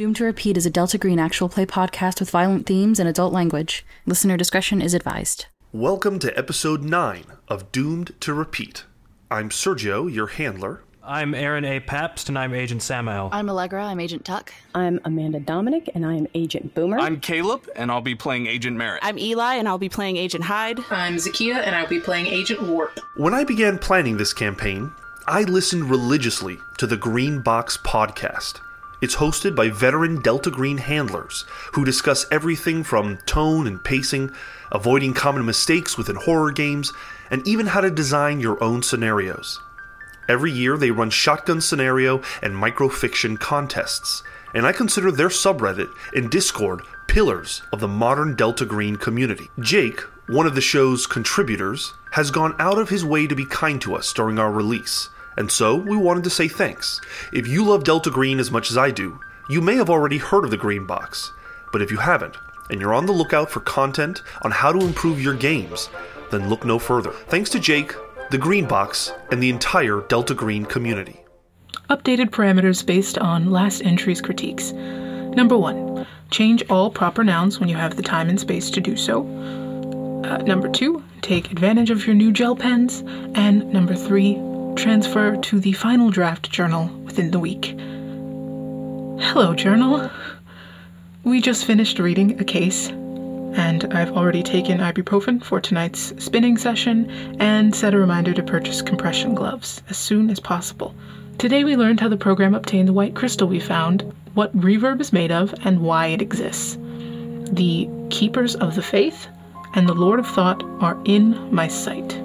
Doomed to Repeat is a Delta Green actual play podcast with violent themes and adult language. Listener discretion is advised. Welcome to episode 9 of Doomed to Repeat. I'm Sergio, your handler. I'm Aaron A. Pabst, and I'm Agent Samael. I'm Allegra, I'm Agent Tuck. I'm Amanda Dominic, and I am Agent Boomer. I'm Caleb, and I'll be playing Agent Merritt. I'm Eli, and I'll be playing Agent Hyde. I'm Zakia, and I'll be playing Agent Warp. When I began planning this campaign, I listened religiously to the Green Box podcast. It's hosted by veteran Delta Green handlers who discuss everything from tone and pacing, avoiding common mistakes within horror games, and even how to design your own scenarios. Every year they run shotgun scenario and microfiction contests, and I consider their subreddit and Discord pillars of the modern Delta Green community. Jake, one of the show's contributors, has gone out of his way to be kind to us during our release, and so we wanted to say thanks. If you love Delta Green as much as I do, you may have already heard of the Green Box, but if you haven't, and you're on the lookout for content on how to improve your games, then look no further. Thanks to Jake, the Green Box, and the entire Delta Green community. Updated parameters based on last entry's critiques. Number one, change all proper nouns when you have the time and space to do so. Uh, number two, take advantage of your new gel pens. And number three, transfer to the final draft journal within the week. Hello, journal. We just finished reading a case, and I've already taken ibuprofen for tonight's spinning session and set a reminder to purchase compression gloves as soon as possible. Today we learned how the program obtained the white crystal we found, what reverb is made of, and why it exists. The Keepers of the Faith and the Lord of Thought are in my sight.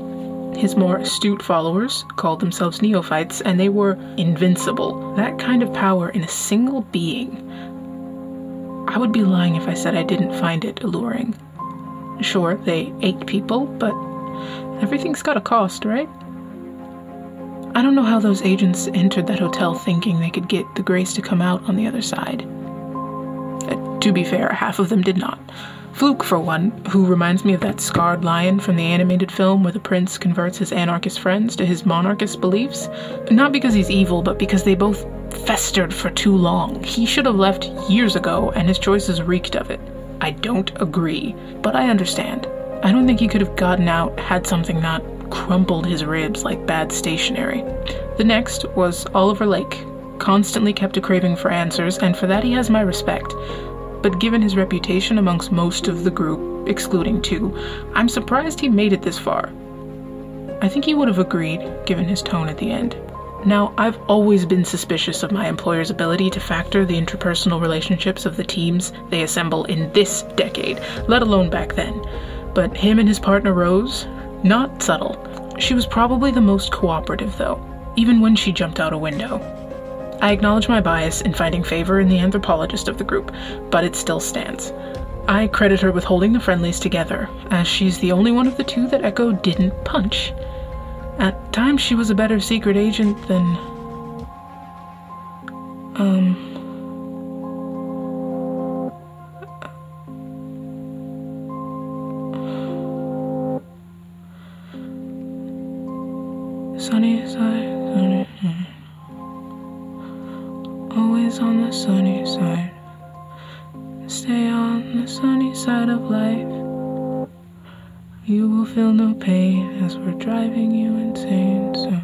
His more astute followers called themselves neophytes, and they were invincible. That kind of power in a single being. I would be lying if I said I didn't find it alluring. Sure, they ate people, but everything's got a cost, right? I don't know how those agents entered that hotel thinking they could get the Grace to come out on the other side. Uh, to be fair, half of them did not. Fluke, for one, who reminds me of that scarred lion from the animated film where the prince converts his anarchist friends to his monarchist beliefs. Not because he's evil, but because they both festered for too long. He should have left years ago, and his choices reeked of it. I don't agree, but I understand. I don't think he could have gotten out had something not crumpled his ribs like bad stationery. The next was Oliver Lake, constantly kept a craving for answers, and for that he has my respect but given his reputation amongst most of the group, excluding two, I'm surprised he made it this far. I think he would have agreed, given his tone at the end. Now, I've always been suspicious of my employer's ability to factor the interpersonal relationships of the teams they assemble in this decade, let alone back then. But him and his partner Rose, not subtle. She was probably the most cooperative, though, even when she jumped out a window. I acknowledge my bias in finding favor in the anthropologist of the group, but it still stands. I credit her with holding the friendlies together, as she's the only one of the two that Echo didn't punch. At times, she was a better secret agent than. Um. Sunny side, Always on the sunny side. Stay on the sunny side of life. You will feel no pain as we're driving you insane. So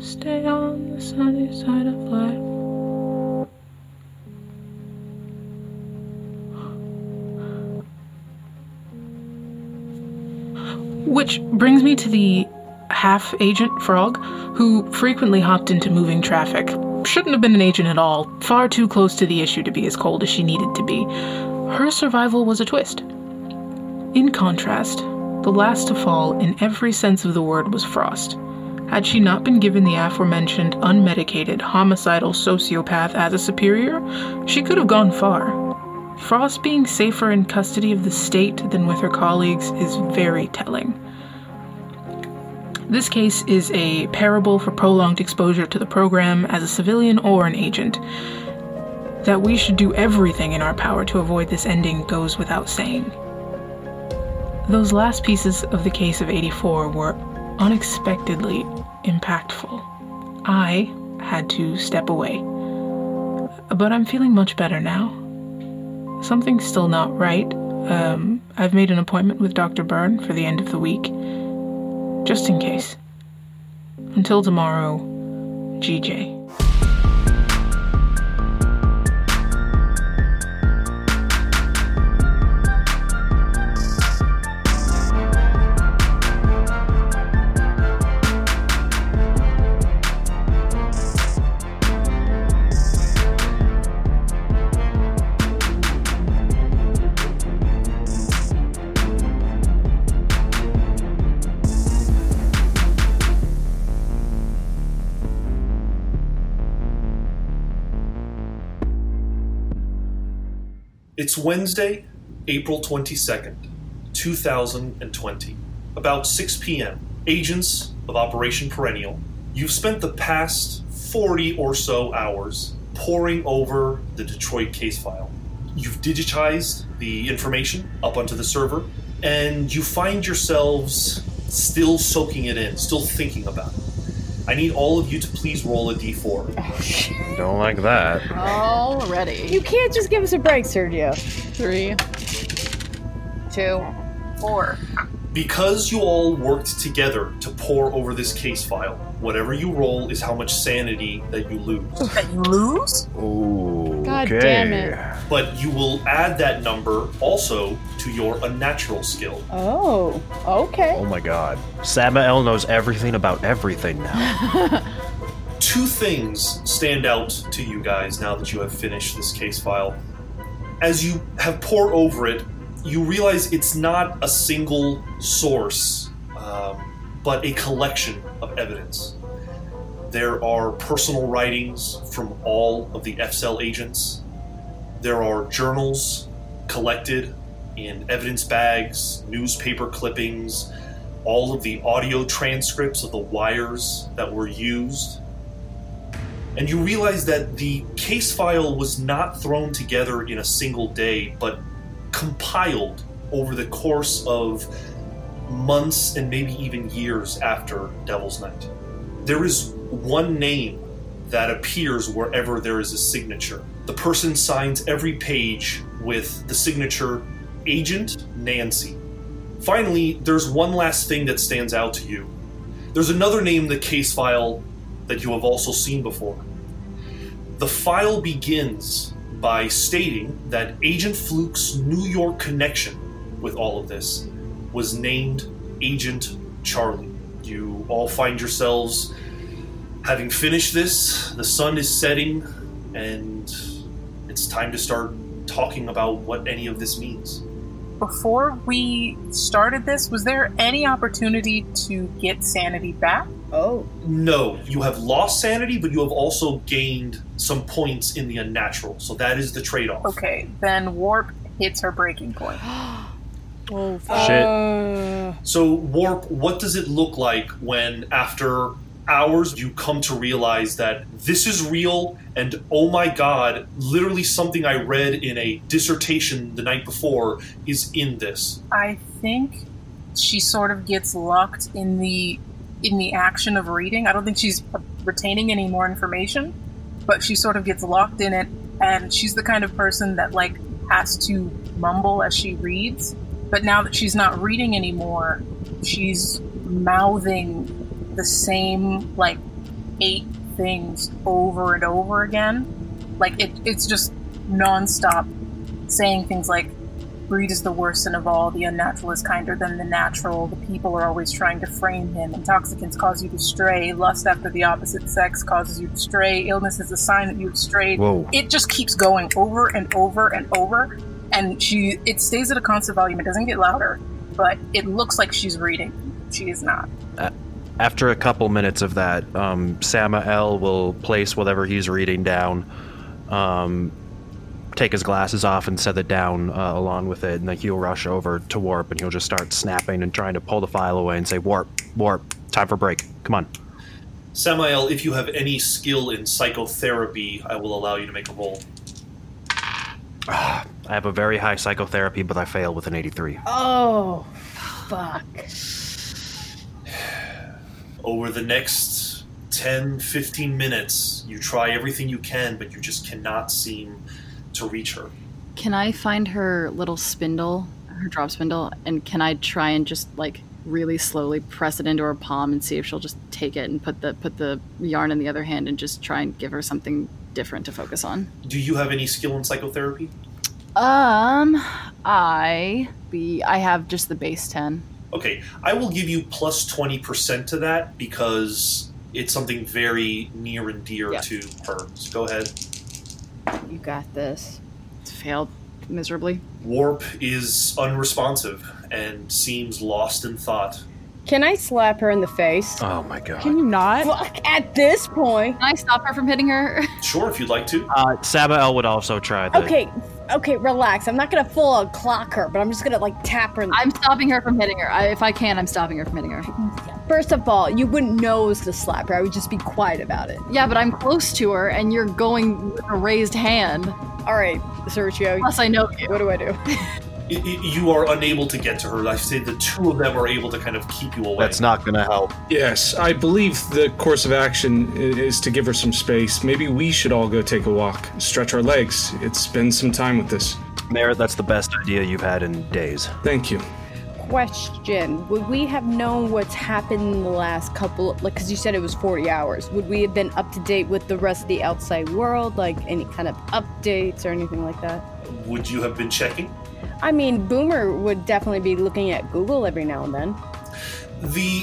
stay on the sunny side of life. Which brings me to the half agent frog who frequently hopped into moving traffic. Shouldn't have been an agent at all, far too close to the issue to be as cold as she needed to be. Her survival was a twist. In contrast, the last to fall in every sense of the word was Frost. Had she not been given the aforementioned unmedicated homicidal sociopath as a superior, she could have gone far. Frost being safer in custody of the state than with her colleagues is very telling. This case is a parable for prolonged exposure to the program as a civilian or an agent. That we should do everything in our power to avoid this ending goes without saying. Those last pieces of the case of 84 were unexpectedly impactful. I had to step away. but I'm feeling much better now. Something's still not right. Um, I've made an appointment with Dr. Byrne for the end of the week, just in case. Until tomorrow, GJ. It's Wednesday, April 22nd, 2020. About 6 p.m. Agents of Operation Perennial, you've spent the past 40 or so hours poring over the Detroit case file. You've digitized the information up onto the server, and you find yourselves still soaking it in, still thinking about it. I need all of you to please roll a d4. Don't like that. Already. You can't just give us a break, Sergio. Three, two, four. Because you all worked together to pore over this case file, whatever you roll is how much sanity that you lose. That you lose? Ooh. God okay. damn it. But you will add that number also to your unnatural skill. Oh, okay. Oh my god. Samael knows everything about everything now. Two things stand out to you guys now that you have finished this case file. As you have pored over it, you realize it's not a single source, um, but a collection of evidence. There are personal writings from all of the FCEL agents. There are journals collected in evidence bags, newspaper clippings, all of the audio transcripts of the wires that were used. And you realize that the case file was not thrown together in a single day, but compiled over the course of months and maybe even years after Devil's Night. There is one name that appears wherever there is a signature. The person signs every page with the signature Agent Nancy. Finally, there's one last thing that stands out to you. There's another name in the case file that you have also seen before. The file begins by stating that Agent Fluke's New York connection with all of this was named Agent Charlie. You all find yourselves having finished this, the sun is setting, and it's time to start talking about what any of this means. Before we started this, was there any opportunity to get sanity back? Oh. No, you have lost sanity, but you have also gained some points in the unnatural, so that is the trade off. Okay, then warp hits her breaking point. Oh, Shit. Uh, So, Warp, what does it look like when, after hours, you come to realize that this is real and oh my god, literally something I read in a dissertation the night before is in this? I think she sort of gets locked in the in the action of reading. I don't think she's retaining any more information, but she sort of gets locked in it and she's the kind of person that like has to mumble as she reads. But now that she's not reading anymore, she's mouthing the same like eight things over and over again. Like it, it's just nonstop saying things like Greed is the worst sin of all. The unnatural is kinder than the natural. The people are always trying to frame him. Intoxicants cause you to stray. Lust after the opposite sex causes you to stray. Illness is a sign that you've strayed. Whoa. It just keeps going over and over and over. And she, it stays at a constant volume. It doesn't get louder, but it looks like she's reading. She is not. Uh, After a couple minutes of that, um, Samael will place whatever he's reading down, um, take his glasses off and set it down uh, along with it, and then he'll rush over to Warp and he'll just start snapping and trying to pull the file away and say, Warp, Warp, time for break. Come on. Samael, if you have any skill in psychotherapy, I will allow you to make a roll. I have a very high psychotherapy, but I fail with an 83. oh, fuck. Over the next 10, 15 minutes. You try everything you can, but you just cannot seem to reach her. Can I find her little spindle, her drop spindle, and can I try and just like really slowly press it into her palm and see if she'll just take it and put the put the yarn in the other hand and just try and give her something different to focus on? Do you have any skill in psychotherapy? Um, I be I have just the base ten. Okay, I will give you plus 20% to that because it's something very near and dear Yeah. to her. So go ahead. You got this. It's failed miserably. Warp is unresponsive and seems lost in thought. Can I slap her in the face? Oh my god. Can you not? Fuck, at this point. Can I stop her from hitting her? Sure, if you'd like to. Uh, Samael would also try the. Okay, okay, relax. I'm not gonna full on clock her, but I'm just gonna like tap her. In the- I'm stopping her from hitting her. I, if I can, I'm stopping her from hitting her. First of all, you wouldn't know it was to slap her. I would just be quiet about it. Yeah, but I'm close to her, and you're going with a raised hand. All right, Sergio. Plus, I know you. What do I do? I- I- you are unable to get to her. I say the two of them are able to kind of keep you away. That's not going to help. Yes, I believe the course of action is to give her some space. Maybe we should all go take a walk, stretch our legs. It's been some time with this. Merritt, that's the best idea you've had in days. Thank you. Question: Would we have known what's happened in the last couple? Like, because you said it was 40 hours. Would we have been up to date with the rest of the outside world? Like any kind of updates or anything like that? Would you have been checking? I mean, Boomer would definitely be looking at Google every now and then. The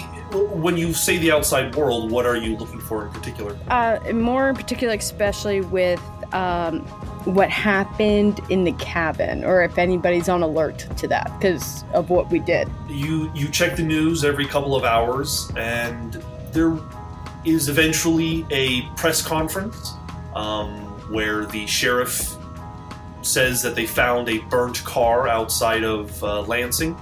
when you say the outside world, what are you looking for in particular? Uh, more in particular, especially with um, what happened in the cabin, or if anybody's on alert to that because of what we did. You you check the news every couple of hours, and there is eventually a press conference um, where the sheriff says that they found a burnt car outside of uh, Lansing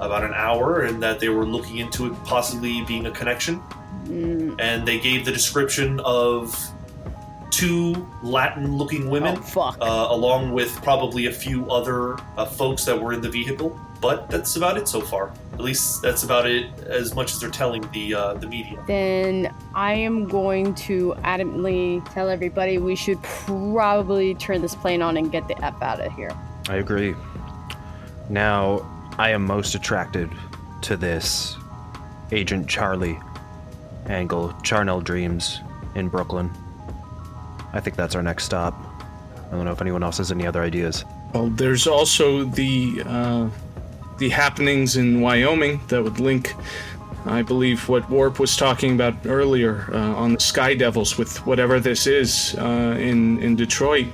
about an hour, and that they were looking into it possibly being a connection. Mm, And they gave the description of two Latin-looking women oh uh, along with probably a few other uh, folks that were in the vehicle. But that's about it so far. At least that's about it, as much as they're telling the uh, the media. then I am going to adamantly tell everybody we should probably turn this plane on and get the f out of here. I agree. Now, I am most attracted to this Agent Charlie angle, Charnel Dreams in Brooklyn. I think that's our next stop. I don't know if anyone else has any other ideas. Well, there's also the uh, the happenings in Wyoming that would link, I believe, what Warp was talking about earlier uh, on the Sky Devils with whatever this is uh, in in Detroit.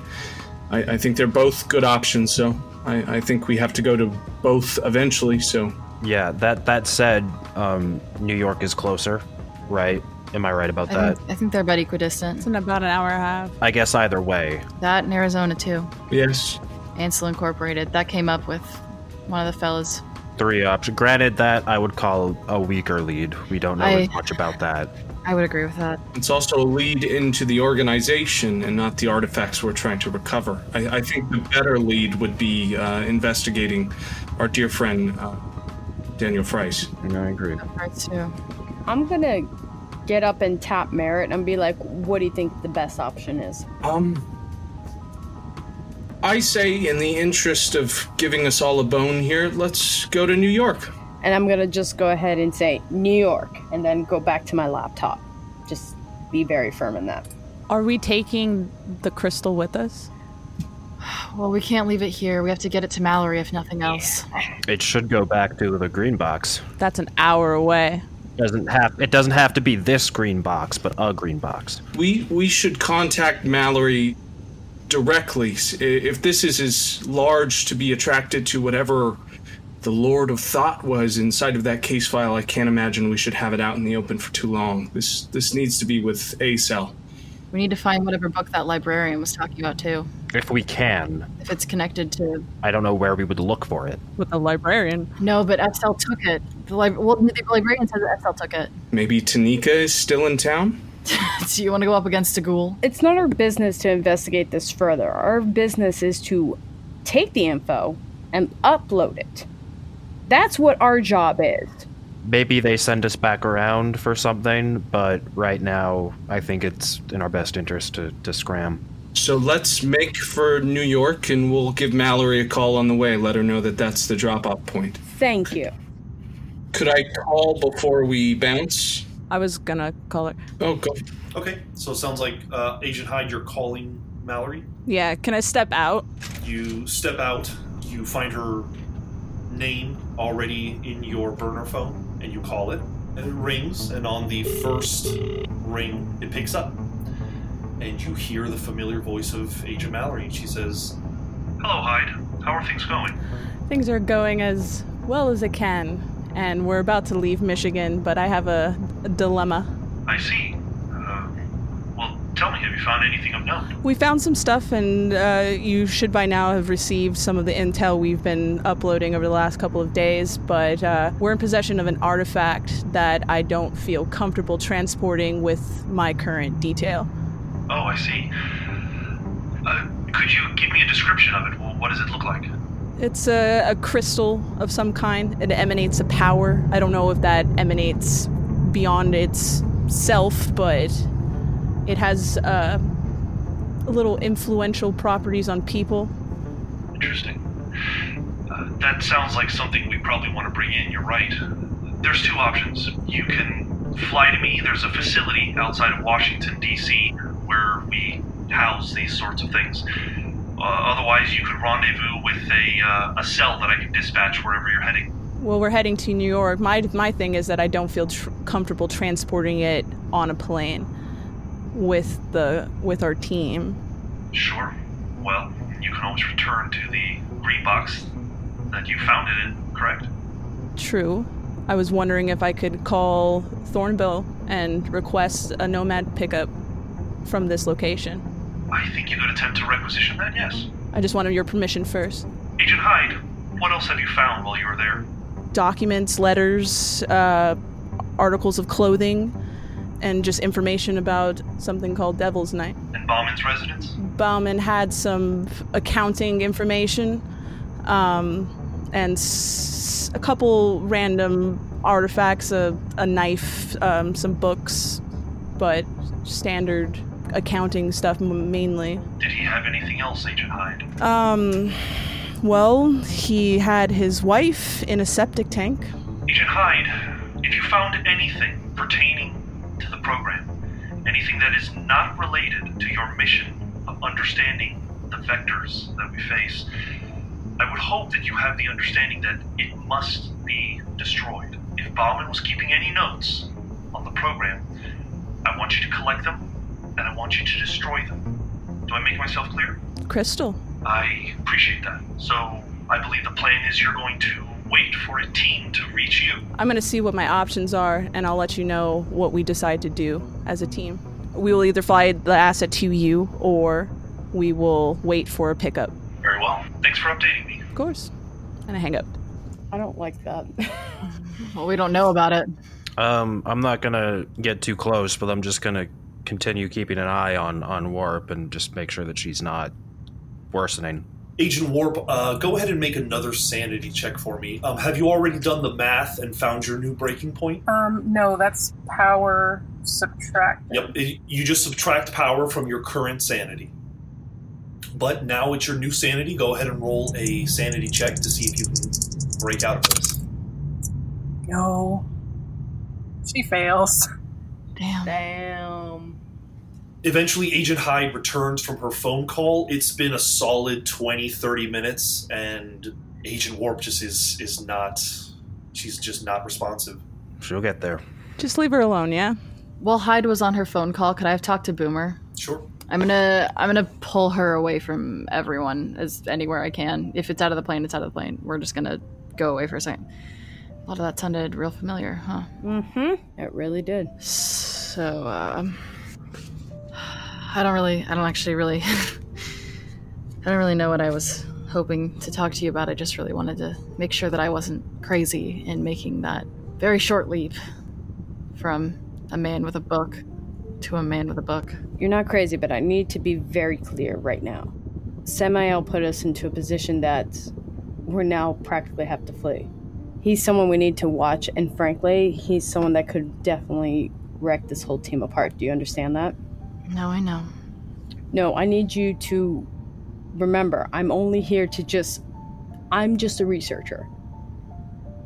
I, I think they're both good options. So I, I think we have to go to both eventually. So Yeah, that that said, um, New York is closer, right? Am I right about I that? think, I think they're about equidistant. It's in about an hour and a half. I guess either way. That and Arizona too. yes, Ansel Incorporated. That came up with one of the fellas. Three options. Granted, that I would call a weaker lead. We don't know I- as much about that. I would agree with that. it's also a lead into the organization and not the artifacts we're trying to recover. I, I think the better lead would be uh, investigating our dear friend uh, Daniel Price. I agree. Part two. I'm gonna get up and tap Merritt and be like, "What do you think the best option is?" Um, I say, in the interest of giving us all a bone here, let's go to New York. And I'm gonna just go ahead and say New York, and then go back to my laptop. Just be very firm in that. Are we taking the crystal with us? Well, we can't leave it here. We have to get it to Mallory if nothing else. It should go back to the green box. That's an hour away. Doesn't have it doesn't have to be this green box, but a green box. We we should contact Mallory directly. If this is as large to be attracted to whatever the Lord of Thought was inside of that case file, I can't imagine we should have it out in the open for too long. This this needs to be with A cell. We need to find whatever book that librarian was talking about too. If we can. If it's connected to I don't know where we would look for it. With the librarian. no, but XL took it. The lib- well, the librarian says that XL took it. Maybe Tanika is still in town. Do you want to go up against a ghoul? It's not our business to investigate this further. Our business is to take the info and upload it. That's what our job is. maybe they send us back around for something, but right now I think it's in our best interest to, to scram. So let's make for New York and we'll give Mallory a call on the way. Let her know that that's the drop off point. Thank you. Could I call before we bounce? I was gonna call her. Oh, go. Okay, so it sounds like uh, Agent Hyde, you're calling Mallory. Yeah, can I step out? You step out, you find her name already in your burner phone, and you call it, and it rings, and on the first ring, it picks up. And you hear the familiar voice of Agent Mallory, and she says, Hello, Hyde. How are things going? Things are going as well as it can, and we're about to leave Michigan, but I have a, a dilemma. I see. Uh, well, tell me, have you found anything of note? We found some stuff, and uh, you should by now have received some of the intel we've been uploading over the last couple of days. But uh, we're in possession of an artifact that I don't feel comfortable transporting with my current detail. Oh, I see. Uh, could you give me a description of it? Well, what does it look like? It's a, a crystal of some kind. It emanates a power. I don't know if that emanates beyond its self, but it has uh, little influential properties on people. Interesting. Uh, that sounds like something we probably want to bring in. You're right. There's two options. You can fly to me. There's a facility outside of Washington, D.C., where we house these sorts of things. Uh, otherwise, you could rendezvous with a, uh, a cell that I can dispatch wherever you're heading. Well, we're heading to New York. My my thing is that I don't feel tr- comfortable transporting it on a plane with the with our team. Sure. Well, you can always return to the green box that you found it in, correct? True. I was wondering if I could call Thornbill and request a nomad pickup from this location. I think you could attempt to requisition that, yes. I just wanted your permission first. Agent Hyde, what else have you found while you were there? Documents, letters, uh, articles of clothing, and just information about something called Devil's Night. And Bauman's residence? Bauman had some accounting information, um, and s- a couple random artifacts, a, a knife, um, some books, but standard accounting stuff m- mainly. Did he have anything else, Agent Hyde? Um, well, he had his wife in a septic tank. Agent Hyde, if you found anything pertaining to the program, anything that is not related to your mission of understanding the vectors that we face, I would hope that you have the understanding that it must be destroyed. If Bauman was keeping any notes on the program, I want you to collect them and I want you to destroy them. Do I make myself clear? Crystal. I appreciate that. So I believe the plan is you're going to wait for a team to reach you. I'm going to see what my options are, and I'll let you know what we decide to do as a team. We will either fly the asset to you, or we will wait for a pickup. Very well. Thanks for updating me. Of course. And I hang up. I don't like that. Well, we don't know about it. Um, I'm not gonna get too close, but I'm just gonna continue keeping an eye on on Warp and just make sure that she's not worsening. Agent Warp, uh, go ahead and make another sanity check for me. Um, have you already done the math and found your new breaking point? Um, no, that's power subtract. Yep, it, you just subtract power from your current sanity. But now it's your new sanity. Go ahead and roll a sanity check to see if you can break out of this. No. She fails. Damn. Damn. Eventually, Agent Hyde returns from her phone call. It's been a solid 20, 30 minutes, and Agent Warp just is is not. She's just not responsive. She'll get there. Just leave her alone, yeah? While Hyde was on her phone call, could I have talked to Boomer? Sure. I'm gonna I'm gonna pull her away from everyone as anywhere I can. If it's out of the plane, it's out of the plane. We're just gonna go away for a second. A lot of that sounded real familiar, huh? Mm-hmm. It really did. So, um, I don't really, I don't actually really, I don't really know what I was hoping to talk to you about. I just really wanted to make sure that I wasn't crazy in making that very short leap from a man with a book to a man with a book. You're not crazy, but I need to be very clear right now. Samael put us into a position that we're now practically have to flee. he's someone we need to watch, and frankly, he's someone that could definitely wreck this whole team apart. Do you understand that? No, I know. No, I need you to remember, I'm only here to just. I'm just a researcher.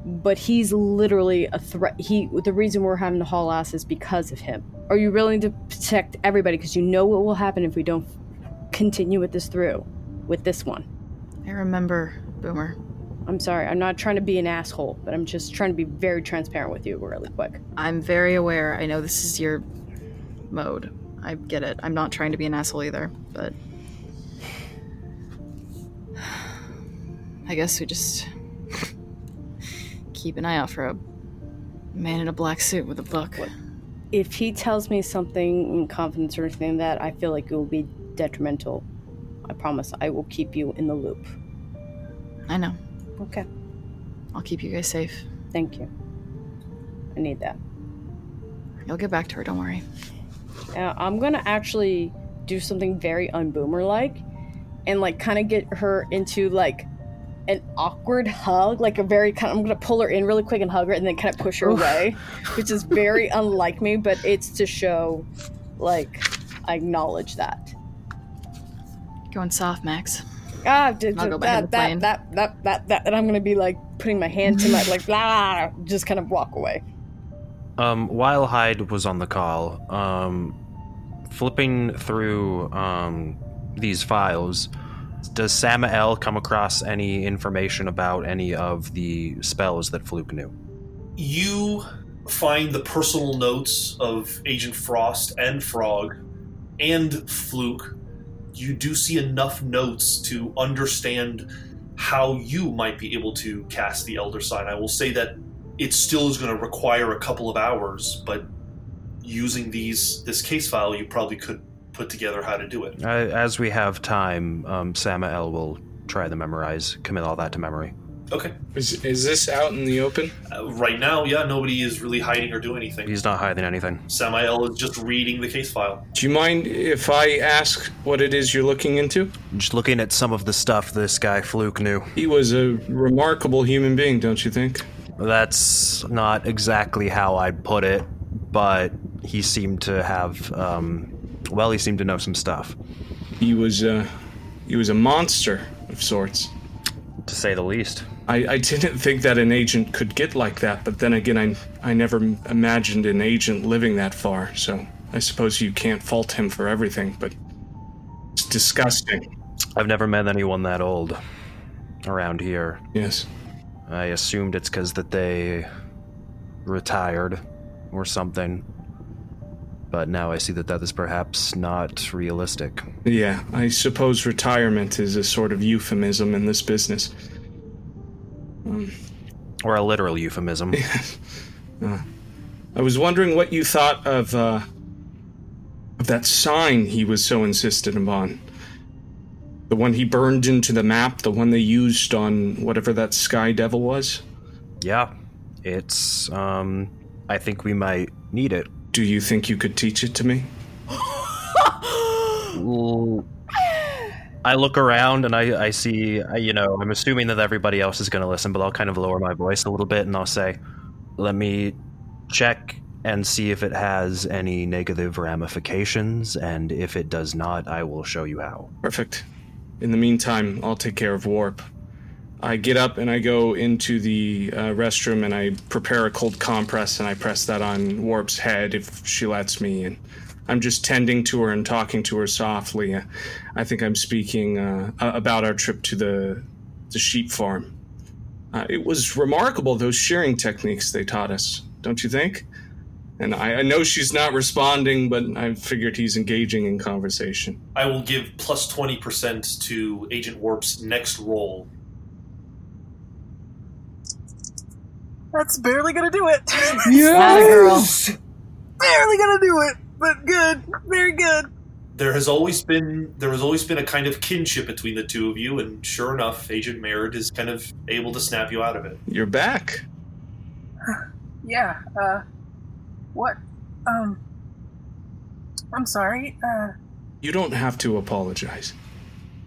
But he's literally a threat. He, the reason we're having to haul ass is because of him. Are you willing to protect everybody? Because you know what will happen if we don't continue with this through, with this one. I remember, Boomer. I'm sorry. I'm not trying to be an asshole, but I'm just trying to be very transparent with you, really quick. I'm very aware. I know this is your mode. I get it. I'm not trying to be an asshole either, but I guess we just keep an eye out for a man in a black suit with a book. If he tells me something in confidence or anything that I feel like it will be detrimental, I promise I will keep you in the loop. I know. Okay. I'll keep you guys safe. Thank you. I need that. You'll get back to her, don't worry. Uh, I'm gonna actually do something very unboomer like and like kind of get her into like an awkward hug, like a very kind of, I'm gonna pull her in really quick and hug her and then kind of push her away, which is very unlike me, but it's to show like I acknowledge that. Going soft, Max. Ah, d- I'll d- go that, the that, plane. that, that, that, that, and I'm gonna be like putting my hand to my, like, blah, just kind of walk away. Um, while Hyde was on the call, um, flipping through um, these files, does Samael come across any information about any of the spells that Fluke knew? You find the personal notes of Agent Frost and Frog and Fluke. You do see enough notes to understand how you might be able to cast the Elder Sign. I will say that it still is going to require a couple of hours, but using these this case file, you probably could put together how to do it. Uh, as we have time, um, Samael will try to memorize, commit all that to memory. Okay. Is, is this out in the open? Uh, right now, yeah, nobody is really hiding or doing anything. He's not hiding anything. Samael is just reading the case file. Do you mind if I ask what it is you're looking into? Just looking at some of the stuff this guy Fluke knew. He was a remarkable human being, don't you think? That's not exactly how I'd put it, but he seemed to have, um, well, he seemed to know some stuff. He was, uh, he was a monster of sorts. To say the least. I, I didn't think that an agent could get like that, but then again, I, I never imagined an agent living that far, so I suppose you can't fault him for everything, but it's disgusting. I've never met anyone that old around here. Yes. I assumed it's because that they retired or something. But now I see that that is perhaps not realistic. Yeah, I suppose retirement is a sort of euphemism in this business. Or a literal euphemism. uh, I was wondering what you thought of uh, of that sign he was so insistent upon. The one he burned into the map, the one they used on whatever that Sky Devil was. yeah. It's, um, I think we might need it. Do you think you could teach it to me? L- I look around and I, I see, I- you know, I'm assuming that everybody else is going to listen, but I'll kind of lower my voice a little bit and I'll say, let me check and see if it has any negative ramifications, and if it does not, I will show you how. Perfect. In the meantime, I'll take care of Warp. I get up and I go into the uh, restroom and I prepare a cold compress and I press that on Warp's head if she lets me. And I'm just tending to her and talking to her softly. I think I'm speaking uh, about our trip to the the sheep farm. Uh, it was remarkable those shearing techniques they taught us, don't you think? And I, I know she's not responding, but I figured he's engaging in conversation. I will give plus 20% to Agent Warp's next roll. That's barely gonna do it. Atta girl. barely gonna do it, but good, very good. There has always been there has always been a kind of kinship between the two of you, and sure enough, Agent Merritt is kind of able to snap you out of it. You're back. Yeah. Uh, what? Um, I'm sorry. Uh, You don't have to apologize.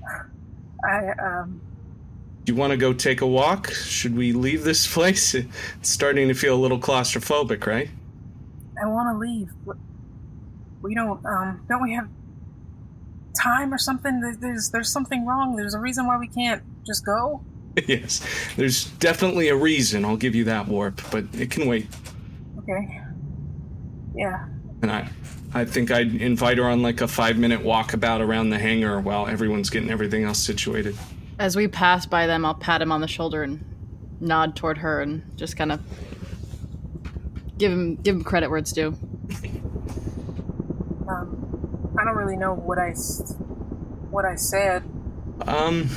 I um, Do you want to go take a walk? Should we leave this place? It's starting to feel a little claustrophobic, right? I want to leave. We don't. Um, don't we have time or something? There's there's something wrong. There's a reason why we can't just go. yes, there's definitely a reason. I'll give you that warp, but it can wait. Okay. Yeah. And I, I think I'd invite her on like a five-minute walkabout around the hangar while everyone's getting everything else situated. As we pass by them, I'll pat him on the shoulder and nod toward her and just kind of give him give him credit where it's due. I don't really know what I what I said. Um,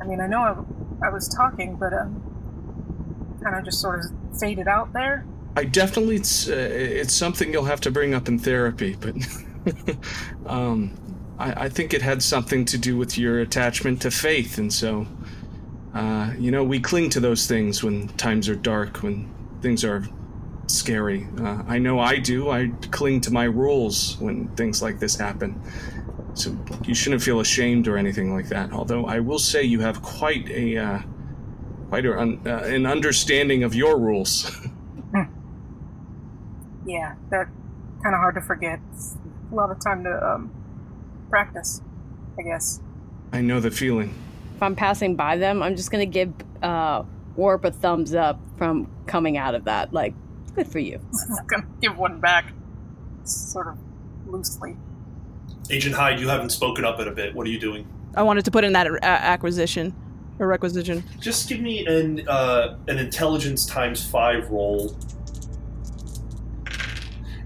I mean, I know I, I was talking, but um, kind of just sort of faded out there. I definitely it's uh, it's something you'll have to bring up in therapy, but um, I, I think it had something to do with your attachment to faith, and so uh, you know we cling to those things when times are dark, when things are scary. Uh, I know I do. I cling to my rules when things like this happen. So you shouldn't feel ashamed or anything like that. Although I will say you have quite a uh, quite a, uh, an understanding of your rules. Yeah, that kind of hard to forget. It's a lot of time to um, practice, I guess. I know the feeling. If I'm passing by them, I'm just gonna give uh, Warp a thumbs up from coming out of that. Like, good for you. I'm gonna give one back, sort of loosely. Agent Hyde, you haven't spoken up in a bit. What are you doing? I wanted to put in that uh, acquisition or requisition. Just give me an uh, an intelligence times five roll.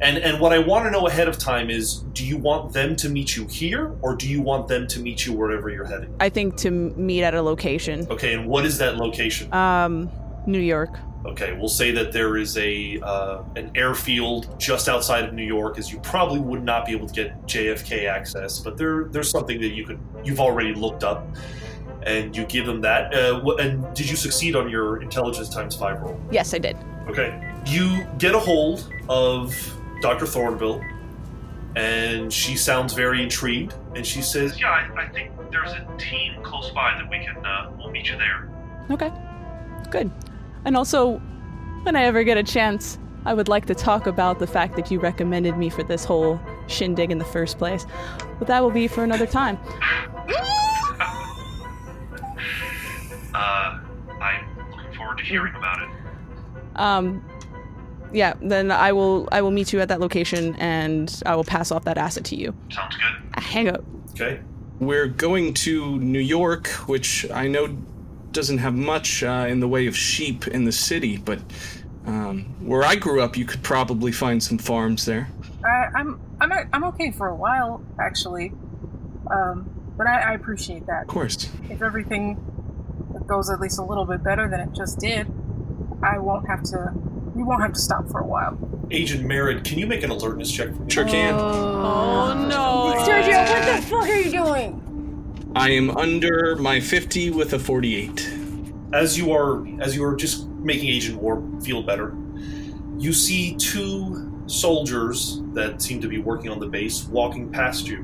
And and what I want to know ahead of time is, do you want them to meet you here, or do you want them to meet you wherever you're heading? I think to meet at a location. Okay, and what is that location? Um, New York. Okay, we'll say that there is a uh, an airfield just outside of New York, as you probably would not be able to get JFK access, but there there's something that you could you've already looked up, and you give them that. Uh, and did you succeed on your intelligence times five roll? Yes, I did. Okay, you get a hold of Dr. Thornville, and she sounds very intrigued, and she says, "Yeah, I, I think there's a team close by that we can uh, we'll meet you there." Okay. Good. And also, when I ever get a chance, I would like to talk about the fact that you recommended me for this whole shindig in the first place. But that will be for another time. Uh, I'm looking forward to hearing about it. Um yeah, then I will I will meet you at that location and I will pass off that asset to you. Sounds good. Hang up. Okay. We're going to New York, which I know doesn't have much uh, in the way of sheep in the city, but um, where I grew up, you could probably find some farms there. I, I'm I'm I'm okay for a while actually, um, but I, I appreciate that. Of course. If everything goes at least a little bit better than it just did, I won't have to. We won't have to stop for a while. Agent Merritt, can you make an alertness check for me? Sure can. Oh no. Sergio, what the fuck are you doing? I am under my 50 with a 48. As you are as you are just making Agent Warp feel better, you see two soldiers that seem to be working on the base walking past you.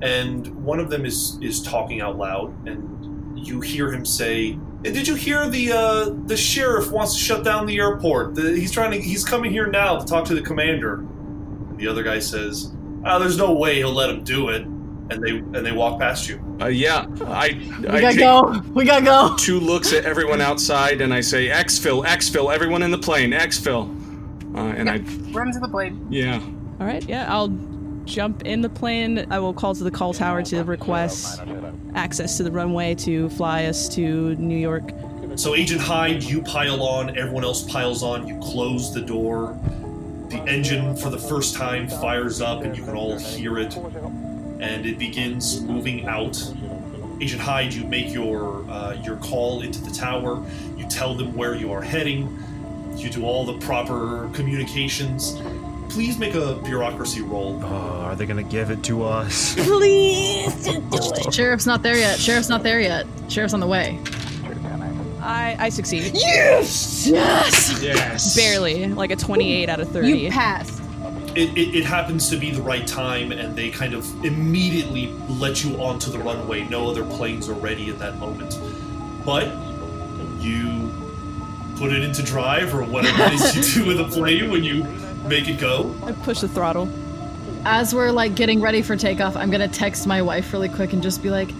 And one of them is is talking out loud and you hear him say, "Did you hear the uh, the sheriff wants to shut down the airport? The, he's trying to he's coming here now to talk to the commander." And the other guy says, "Ah, there's no way he'll let him do it." And they and they walk past you. Uh, yeah, I, We I gotta take go. We gotta go. two looks at everyone outside and I say, exfil, exfil, everyone in the plane, exfil. Uh, and I, Run to the plane. yeah. All right, yeah, I'll jump in the plane. I will call to the call tower to request access to the runway to fly us to New York. So Agent Hyde, you pile on, everyone else piles on, you close the door. The engine for the first time fires up and you can all hear it. And it begins moving out. Agent Hyde, you make your uh, your call into the tower. You tell them where you are heading. You do all the proper communications. Please make a bureaucracy roll. Oh, are they gonna give it to us? Please do it. Sheriff's not there yet. Sheriff's not there yet. Sheriff's on the way. I I succeeded. Yes! Yes! Yes. Barely, like a 28 out of 30. You passed. It, it, it happens to be the right time, and they kind of immediately let you onto the runway. No other planes are ready at that moment. but you put it into drive or whatever it is you do with a plane when you make it go. I push the throttle. As we're like getting ready for takeoff, I'm gonna text my wife really quick and just be like,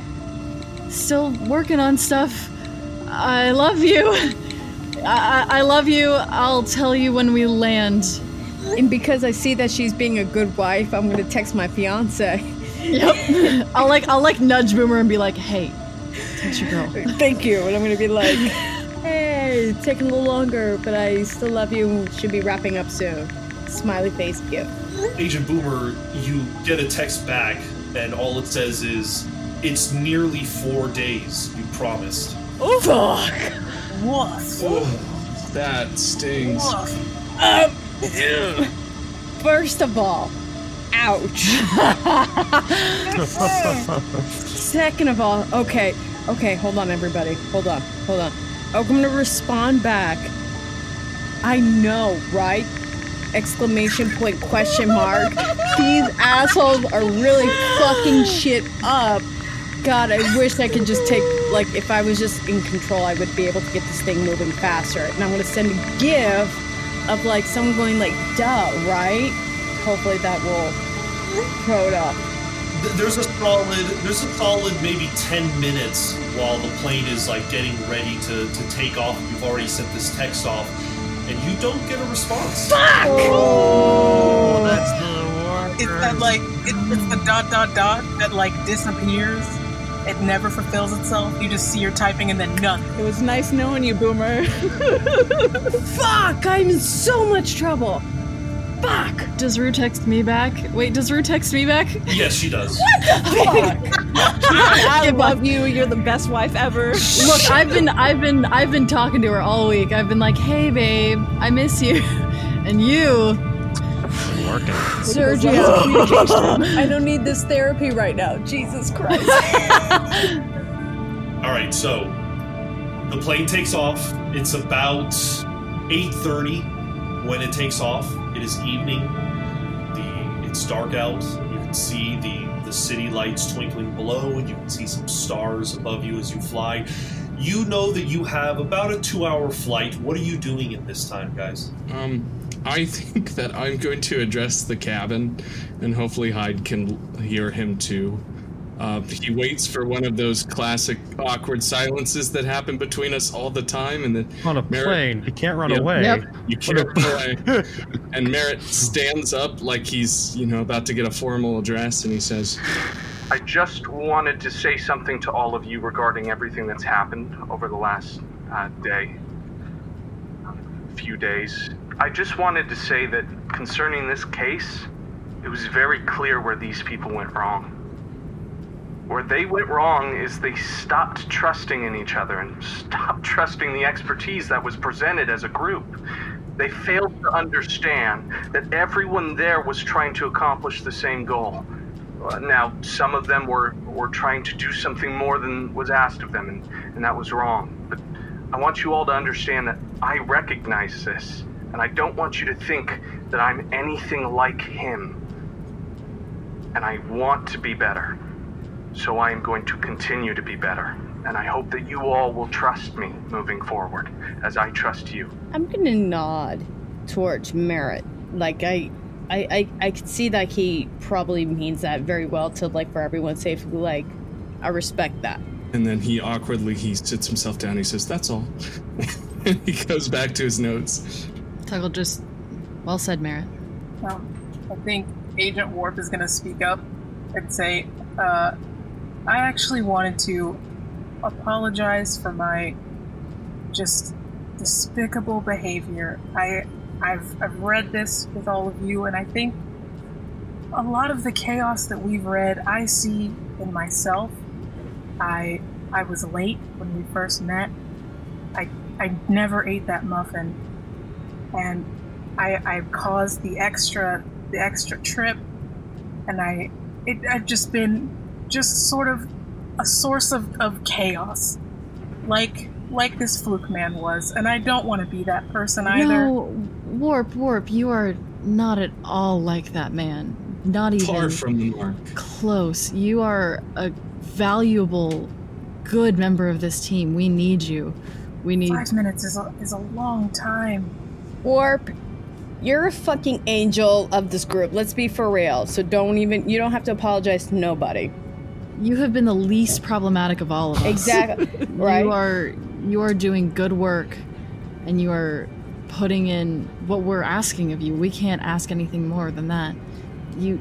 "Still working on stuff. I love you. I, I love you. I'll tell you when we land." And because I see that she's being a good wife, I'm gonna text my fiance. Yep. I'll like I'll like nudge Boomer and be like, "Hey, text your girl." Thank you. And I'm gonna be like, hey, it's taking a little longer, but I still love you. Should be wrapping up soon. Smiley face gift. Agent Boomer, you get a text back, and all it says is, "It's nearly four days. You promised." Oh, fuck. What? Oh, that stings. Um, first of all, ouch. Second of all, okay, okay, hold on, everybody. Hold on, hold on. I'm gonna respond back. I know, right? Exclamation point, question mark. These assholes are really fucking shit up. God, I wish I could just take, like, if I was just in control, I would be able to get this thing moving faster. And I'm gonna send a gif of, like, someone going, like, duh, right? Hopefully that will throw it up. There's a solid, there's a solid maybe ten minutes while the plane is like getting ready to, to take off. You've already sent this text off, and you don't get a response. Fuck! Oh, oh. that's the worst. It's that like it, it's the dot dot dot that like disappears. It never fulfills itself. You just see your typing and then nothing. It was nice knowing you, Boomer. Fuck! I'm in so much trouble. Fuck! Does Rue text me back? Wait, does Rue text me back? Yes, she does. What the fuck? I love you. You're the best wife ever. Look, I've been I've been I've been talking to her all week. I've been like, "Hey babe, I miss you." And you Working. Sergio, I don't need this therapy right now. Jesus Christ. All right, so the plane takes off. It's about 8:30 when it takes off. It is evening. The it's dark out. You can see the the city lights twinkling below, and you can see some stars above you as you fly. You know that you have about a 2-hour flight. What are you doing at this time, guys? Um, I think that I'm going to address the cabin, and hopefully Hyde can hear him too. Uh, he waits for one of those classic awkward silences that happen between us all the time, and then On a Merritt- plane, he can't run Yep. away. Yep. You can't run away. And Merritt stands up like he's, you know, about to get a formal address, and he says, I just wanted to say something to all of you regarding everything that's happened over the last uh, day, few days. I just wanted to say that concerning this case, it was very clear where these people went wrong. Where they went wrong is they stopped trusting in each other and stopped trusting the expertise that was presented as a group. They failed to understand that everyone there was trying to accomplish the same goal. Uh, now, some of them were, were trying to do something more than was asked of them, and, and that was wrong. But I want you all to understand that I recognize this, and I don't want you to think that I'm anything like him. And I want to be better. So I am going to continue to be better. And I hope that you all will trust me moving forward, as I trust you. I'm gonna nod towards Merritt. Like I, I, I, I could see that he probably means that very well to like for everyone's safety. Like, I respect that. and then he awkwardly he sits himself down. He says, "That's all." and he goes back to his notes. Tuggle just well said, Merritt. I think Agent Warp is going to speak up and say, uh, I actually wanted to apologize for my just despicable behavior. I, I've, I've read this with all of you, and I think a lot of the chaos that we've read, I see in myself. I, I was late when we first met. I, I never ate that muffin, and I, I caused the extra the extra trip, and I it I've just been just sort of a source of, of chaos, like like this fluke man was, and I don't want to be that person either. No, Warp, Warp, you are not at all like that man. Not even Far from the mark. close. You are a valuable good member of this team. We need you. We need. Five minutes is a, is a long time. Warp, you're a fucking angel of this group. Let's be for real. So don't even. You don't have to apologize to nobody. You have been the least problematic of all of us. Exactly. right. You are you are doing good work, and you are putting in what we're asking of you. We can't ask anything more than that. You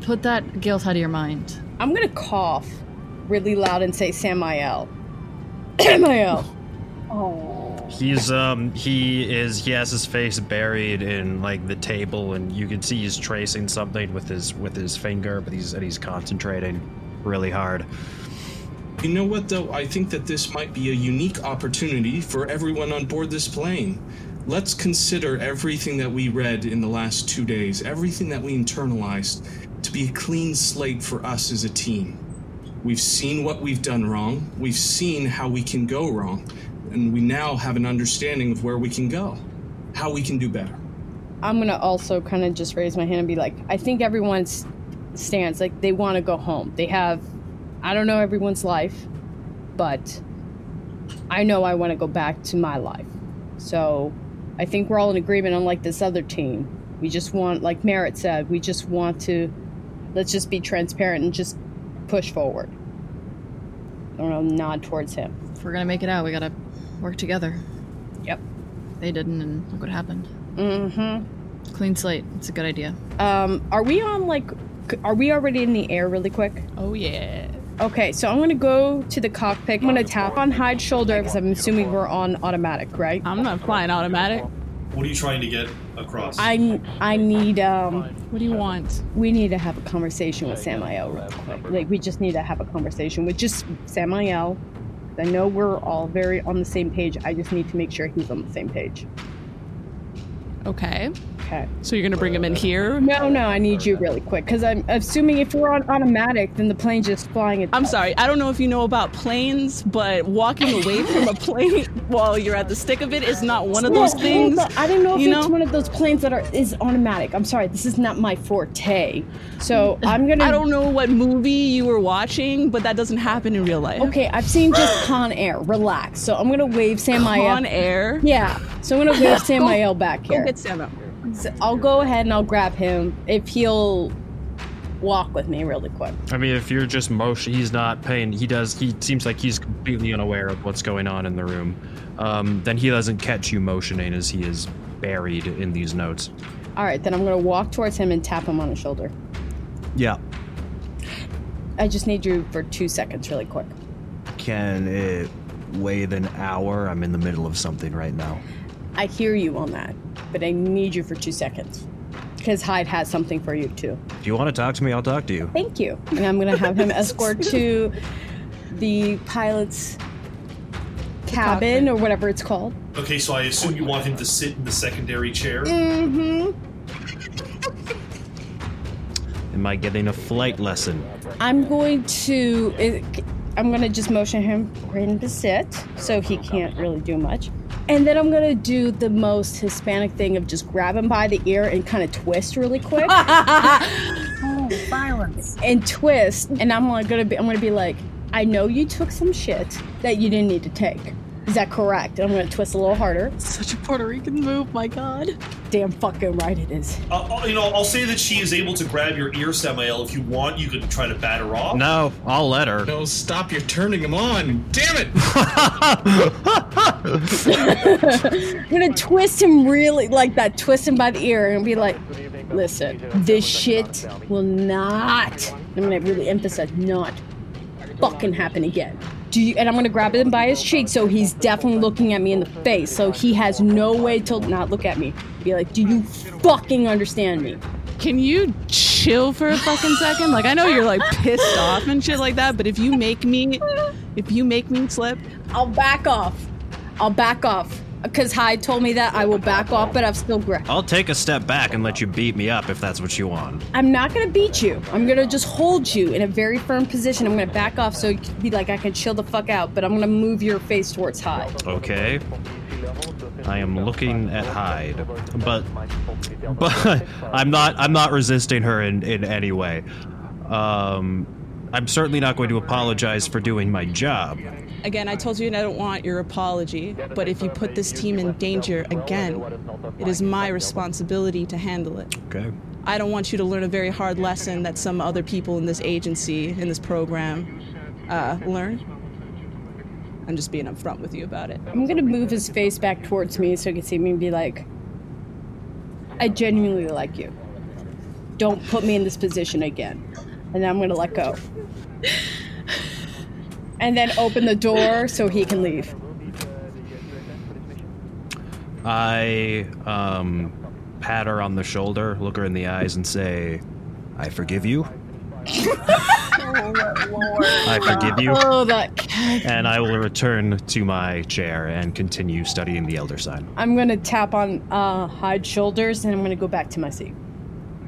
put that guilt out of your mind. I'm gonna cough really loud and say Samael. Samael. Oh. He's um he is he has his face buried in like the table and you can see he's tracing something with his with his finger, but he's and he's concentrating really hard. You know what, though? I think that this might be a unique opportunity for everyone on board this plane. Let's consider everything that we read in the last two days, everything that we internalized, to be a clean slate for us as a team. We've seen what we've done wrong, we've seen how we can go wrong, and we now have an understanding of where we can go, how we can do better. I'm gonna also kind of just raise my hand and be like, I think everyone's stance like they want to go home. They have, I don't know everyone's life, but I know I want to go back to my life. So I think we're all in agreement. Unlike this other team, we just want, like Merritt said, we just want to let's just be transparent and just push forward. I don't know, nod towards him. If we're gonna make it out, we gotta work together. Yep. They didn't, and look what happened. Mm-hmm. Clean slate. It's a good idea. Um, are we on like? Are we already in the air really quick? Oh yeah. Okay, so I'm gonna go to the cockpit. I'm gonna tap on Hyde's shoulder because I'm assuming we're on automatic, right? I'm not flying automatic. What are you trying to get across? I I need um. What do you want? We need to have a conversation with Samael real quick. Like we just need to have a conversation with just Samael. I know we're all very on the same page. I just need to make sure he's on the same page. Okay. Okay. So you're gonna bring him in here? No, no, I need you really quick because I'm assuming if we're on automatic, then the plane's just flying. Itself. I'm sorry, I don't know if you know about planes, but walking away from a plane while you're at the stick of it is not one of those things. I didn't know if you it's know? one of those planes that are is automatic. I'm sorry, this is not my forte. So I'm gonna. I don't know what movie you were watching, but that doesn't happen in real life. Okay, I've seen just Con Air. Relax. So I'm gonna wave Samael. Con Air? Yeah. So I'm gonna wave Samael back here. Get Samael. So I'll go ahead and I'll grab him if he'll walk with me really quick. I mean, if you're just motion, he's not paying. He does. He seems like he's completely unaware of what's going on in the room. Um, then he doesn't catch you motioning as he is buried in these notes. All right, then I'm gonna walk towards him and tap him on the shoulder. Yeah. I just need you for two seconds, really quick. Can it wait an hour? I'm in the middle of something right now. I hear you on that, but I need you for two seconds because Hyde has something for you too. If you want to talk to me, I'll talk to you. Thank you. And I'm gonna have him escort to the pilot's cabin or whatever it's called. Okay, so I assume you want him to sit in the secondary chair. Mm-hmm. Am I getting a flight lesson? I'm going to. I'm gonna just motion him right into sit, so he can't really do much. And then I'm gonna do the most Hispanic thing of just grab him by the ear and kind of twist really quick. Oh, violence. and twist, and I'm like gonna be. I'm gonna be like, I know you took some shit that you didn't need to take. Is that correct? I'm gonna twist a little harder. Such a Puerto Rican move, my god. Damn fucking right it is. Uh, you know, I'll say that she is able to grab your ear, Samael. If you want, you could try to bat her off. No, I'll let her. No, stop! You're turning him on. Damn it! I'm gonna twist him really like that, twist him by the ear, and be like, listen, this shit will not. I'm gonna really emphasize not fucking happen again. Do you? And I'm gonna grab him by his cheek, so he's definitely looking at me in the face, so he has no way to not look at me. Be like, do you fucking understand me? Can you chill for a fucking second? Like I know you're like pissed off and shit like that, but if you make me if you make me slip, I'll back off. I'll back off. Because Hyde told me that I will back off, but I've still grabbed. I'll take a step back and let you beat me up if that's what you want. I'm not gonna beat you. I'm gonna just hold you in a very firm position. I'm gonna back off so you can be like I can chill the fuck out, but I'm gonna move your face towards Hyde. Okay. I am looking at Hyde, but but I'm not I'm not resisting her in in any way. Um, I'm certainly not going to apologize for doing my job. Again, I told you I don't want your apology, but if you put this team in danger again, it is my responsibility to handle it. Okay. I don't want you to learn a very hard lesson that some other people in this agency, in this program, uh, learn. I'm just being upfront with you about it. I'm gonna move his face back towards me so he can see me and be like, I genuinely like you. Don't put me in this position again. And then I'm gonna let go. and then open the door so he can leave. I um, pat her on the shoulder, look her in the eyes, and say, I forgive you. I forgive you. Oh, that And I will return to my chair and continue studying the Elder Sign. I'm gonna tap on uh, Hyde's shoulders and I'm gonna go back to my seat.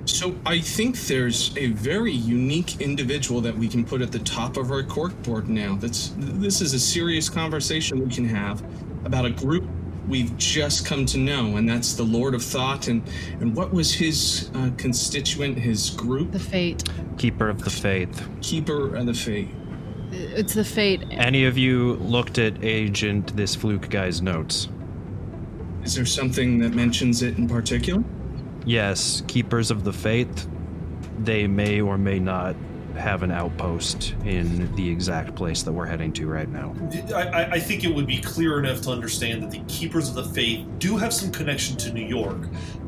So I think there's a very unique individual that we can put at the top of our corkboard now. That's this is a serious conversation we can have about a group we've just come to know, and that's the Lord of Thought. And and what was his uh, constituent, his group? The Fate. Keeper of the Faith. Keeper of the Fate. It's the Fate. Any of you looked at Agent this fluke guy's notes? Is there something that mentions it in particular? Yes, Keepers of the Faith. They may or may not have an outpost in the exact place that we're heading to right now. I, I- think it would be clear enough to understand that the Keepers of the Faith do have some connection to New York,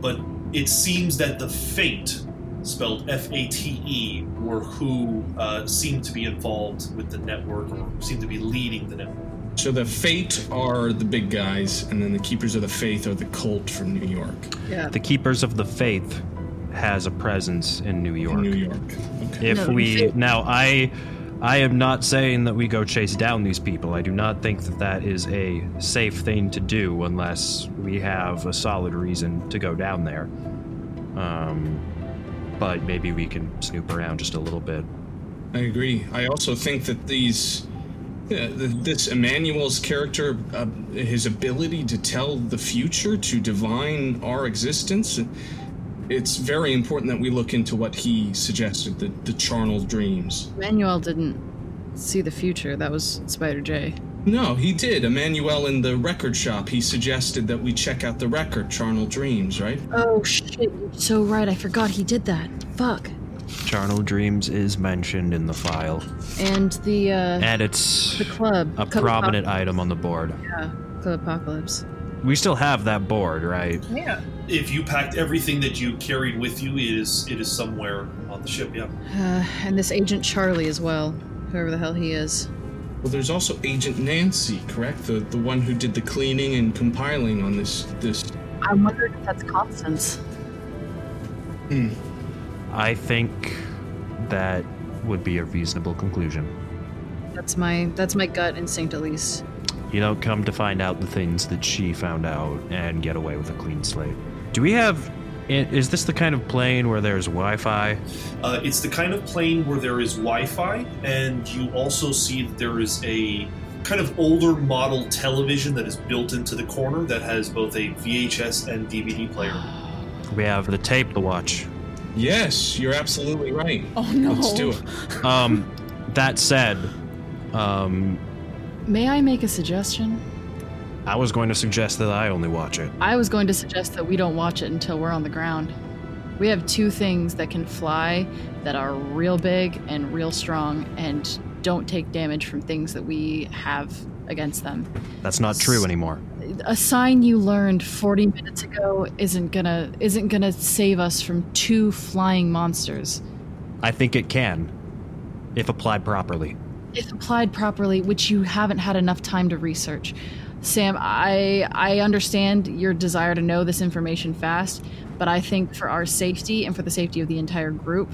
but it seems that the Fate, spelled F A T E, were who uh, seem to be involved with the network or seem to be leading the network. So the Fate are the big guys, and then the Keepers of the Faith are the cult from New York. Yeah. The Keepers of the Faith has a presence in New York. New York. Okay. If No, we Faith- now, I, I am not saying that we go chase down these people. I do not think that that is a safe thing to do unless we have a solid reason to go down there. Um, but maybe we can snoop around just a little bit. I agree. I also think that these, yeah, this Emmanuel's character, uh, his ability to tell the future, to divine our existence, it's very important that we look into what he suggested, the, the charnel dreams. Manuel didn't see the future. That was Spider J. No, he did. Emmanuel in the record shop, he suggested that we check out the record, Charnel Dreams, right? Oh shit! You're so right. I forgot he did that. Fuck. Charnel Dreams is mentioned in the file, And the uh, and it's the club. a Club prominent Apoc- item on the board. Yeah, Club Apocalypse. We still have that board, right? Yeah. If you packed everything that you carried with you, it is it is somewhere on the ship. Yeah. Uh, and this Agent Charlie as well, whoever the hell he is. Well, there's also Agent Nancy, correct? The the one who did the cleaning and compiling on this this. I'm wondering if that's Constance. Hmm. I think that would be a reasonable conclusion. That's my that's my gut instinct at least. You don't come to find out the things that she found out and get away with a clean slate. Do we have. Is this the kind of plane where there's Wi Fi? Uh, it's the kind of plane where there is Wi-Fi, and you also see that there is a kind of older model television that is built into the corner that has both a VHS and DVD player. We have the tape to watch. Yes, you're absolutely right. Oh no. Let's do it. Um, that said, um, May I make a suggestion? I was going to suggest that I only watch it. I was going to suggest that we don't watch it until we're on the ground. We have two things that can fly that are real big and real strong and don't take damage from things that we have against them. That's not true anymore. A sign you learned 40 minutes ago isn't gonna isn't gonna save us from two flying monsters. I think it can, if applied properly. if applied properly, which you haven't had enough time to research. Sam, I I understand your desire to know this information fast, but I think for our safety and for the safety of the entire group,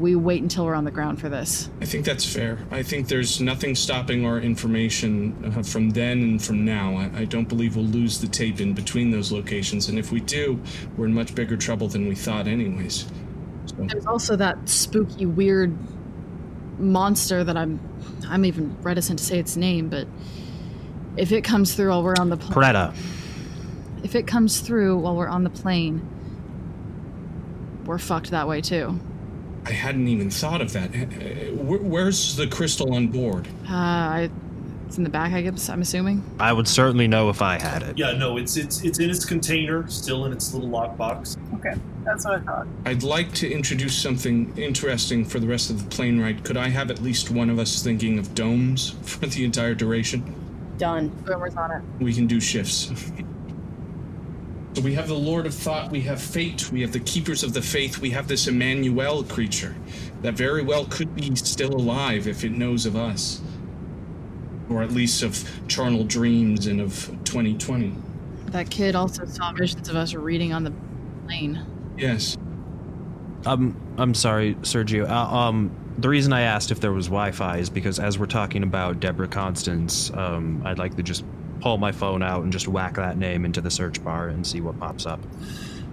we wait until we're on the ground for this. I think that's fair. I think there's nothing stopping our information uh, from then and from now. I, I don't believe we'll lose the tape in between those locations, and if we do, we're in much bigger trouble than we thought, anyways. So, There's also that spooky, weird monster that I'm I'm even reticent to say its name, but if it comes through while we're on the plane, Preda. if it comes through while we're on the plane, we're fucked that way too. I hadn't even thought of that. Where's the crystal on board? Uh, I, it's in the back, I guess. I'm assuming. I would certainly know if I had it. Yeah, no, it's it's it's in its container, still in its little lockbox. Okay, that's what I thought. I'd like to introduce something interesting for the rest of the plane ride. Could I have at least one of us thinking of domes for the entire duration? Done. Boomer's on it. We can do shifts. so we have the Lord of Thought, we have Fate, we have the Keepers of the Faith, we have this Emmanuel creature that very well could be still alive if it knows of us. Or at least of charnel dreams and of 2020. That kid also saw visions of us reading on the plane. Yes. Um, I'm sorry, Sergio. Uh, um, the reason I asked if there was Wi-Fi is because as we're talking about Deborah Constance, um, I'd like to just pull my phone out and just whack that name into the search bar and see what pops up.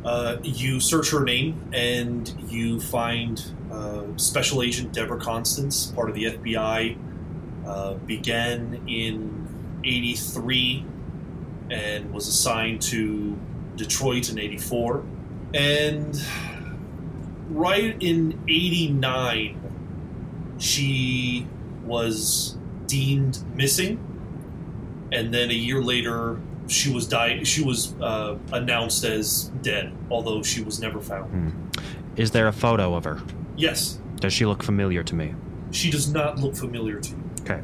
Uh, you search her name and you find uh, Special Agent Deborah Constance, part of the FBI, uh, began in '83 and was assigned to Detroit in '84, and right in '89 she was deemed missing, and then a year later she was di- she was uh, announced as dead, although she was never found. Hmm. Is there a photo of her? Yes, Does she look familiar to me? she does not look familiar to you. Okay.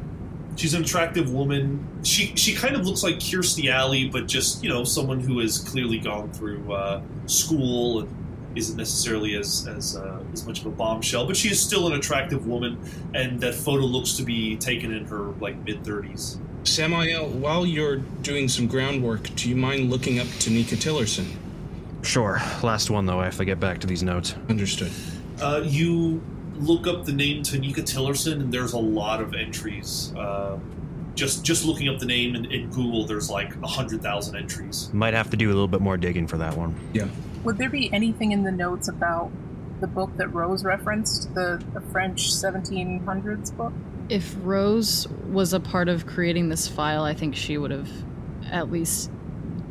She's an attractive woman. She she kind of looks like Kirstie Alley, but just you know someone who has clearly gone through uh, school and isn't necessarily as as uh, as much of a bombshell. But she is still an attractive woman, and that photo looks to be taken in her like mid thirties. Samael, while you're doing some groundwork, do you mind looking up Tanika Tillerson? Sure. Last one though. I have to get back to these notes. Understood. Uh, you look up the name Tanika Tillerson, and there's a lot of entries. Uh, just just looking up the name in, in Google, there's like a hundred thousand entries. Might have to do a little bit more digging for that one. Yeah. Would there be anything in the notes about the book that Rose referenced, the, the French 1700s book? If Rose was a part of creating this file, I think she would have at least